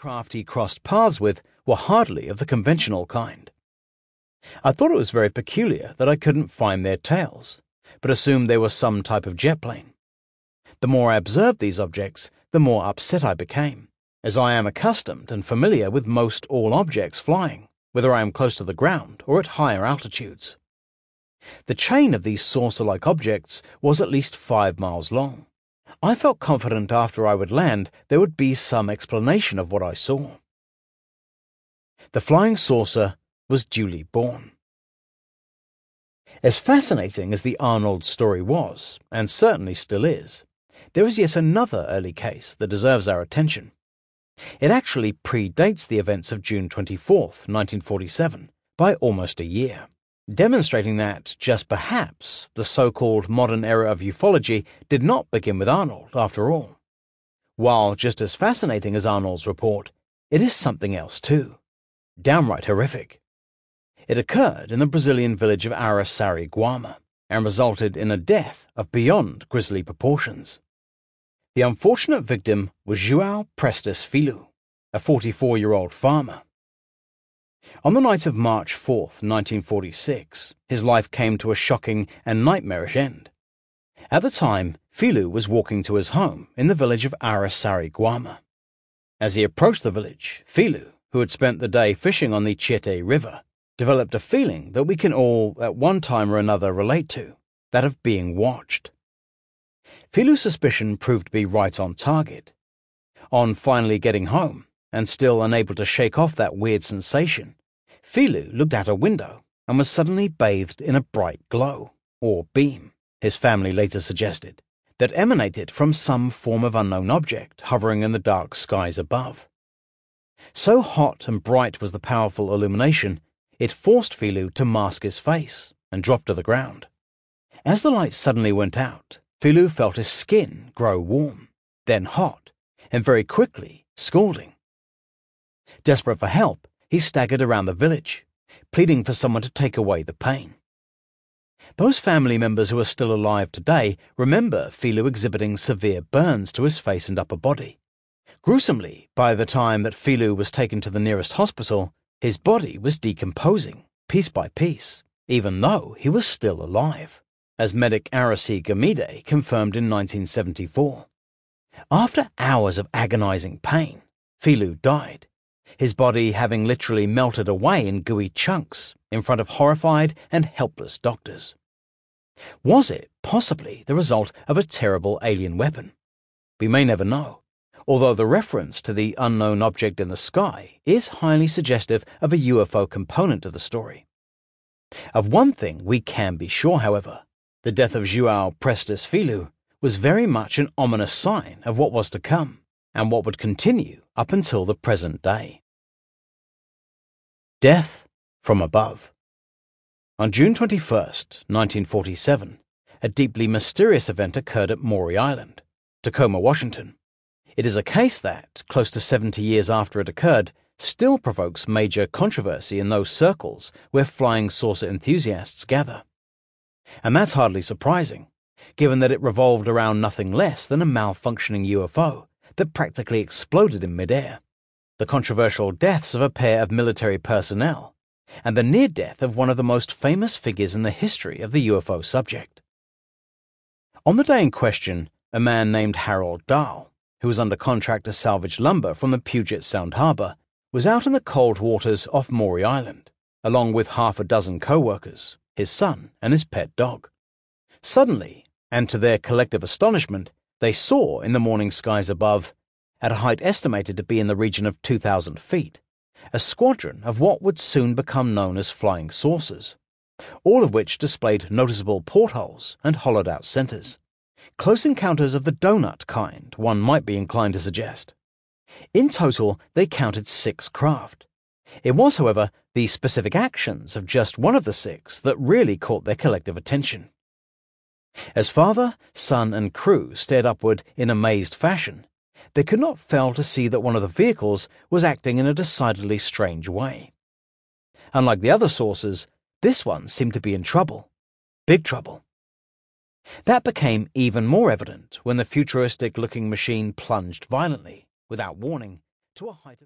craft he crossed paths with were hardly of the conventional kind. I thought it was very peculiar that I couldn't find their tails, but assumed they were some type of jet plane. The more I observed these objects, the more upset I became, as I am accustomed and familiar with most all objects flying, whether I am close to the ground or at higher altitudes. The chain of these saucer like objects was at least five miles long. I felt confident after I would land there would be some explanation of what I saw. The flying saucer was duly born. As fascinating as the Arnold story was, and certainly still is, there is yet another early case that deserves our attention. It actually predates the events of June 24, 1947, by almost a year demonstrating that, just perhaps, the so called modern era of ufology did not begin with Arnold, after all. While just as fascinating as Arnold's report, it is something else too. Downright horrific. It occurred in the Brazilian village of Araçariguama and resulted in a death of beyond grisly proportions. The unfortunate victim was João Prestes Filho, a 44 year old farmer. On the night of March 4th, 1946, his life came to a shocking and nightmarish end. At the time, Filho was walking to his home in the village of Araçariguama. As he approached the village, Filho, who had spent the day fishing on the Tietê River, developed a feeling that we can all, at one time or another, relate to that of being watched. Filho's suspicion proved to be right on target. On finally getting home, and still unable to shake off that weird sensation, Filho looked out a window and was suddenly bathed in a bright glow, or beam, his family later suggested, that emanated from some form of unknown object hovering in the dark skies above. So hot and bright was the powerful illumination, it forced Filho to mask his face and drop to the ground. As the light suddenly went out, Filho felt his skin grow warm, then hot, and very quickly scalding. Desperate for help, he staggered around the village, pleading for someone to take away the pain. Those family members who are still alive today remember Filho exhibiting severe burns to his face and upper body. Gruesomely, by the time that Filho was taken to the nearest hospital, his body was decomposing, piece by piece, even though he was still alive, as medic Aracy Gamide confirmed in 1974. After hours of agonizing pain, Filho died, his body having literally melted away in gooey chunks in front of horrified and helpless doctors. Was it possibly the result of a terrible alien weapon? We may never know, although the reference to the unknown object in the sky is highly suggestive of a UFO component to the story. Of one thing we can be sure, however the death of João Prestes Filho was very much an ominous sign of what was to come and what would continue up until the present day. Death from Above. On June 21, 1947, a deeply mysterious event occurred at Maury Island, Tacoma, Washington. It is a case that, close to 70 years after it occurred, still provokes major controversy in those circles where flying saucer enthusiasts gather. And that's hardly surprising, given that it revolved around nothing less than a malfunctioning UFO that practically exploded in midair the controversial deaths of a pair of military personnel, and the near death of one of the most famous figures in the history of the UFO subject. On the day in question, a man named Harold Dahl, who was under contract to salvage lumber from the Puget Sound harbor, was out in the cold waters off Maury Island, along with half a dozen co workers, his son, and his pet dog. Suddenly, and to their collective astonishment, they saw in the morning skies above at a height estimated to be in the region of 2,000 feet, a squadron of what would soon become known as flying saucers, all of which displayed noticeable portholes and hollowed out centers. Close encounters of the donut kind, one might be inclined to suggest. In total, they counted six craft. It was, however, the specific actions of just one of the six that really caught their collective attention. As father, son, and crew stared upward in amazed fashion, they could not fail to see that one of the vehicles was acting in a decidedly strange way. Unlike the other saucers, this one seemed to be in trouble. Big trouble. That became even more evident when the futuristic looking machine plunged violently, without warning, to a height of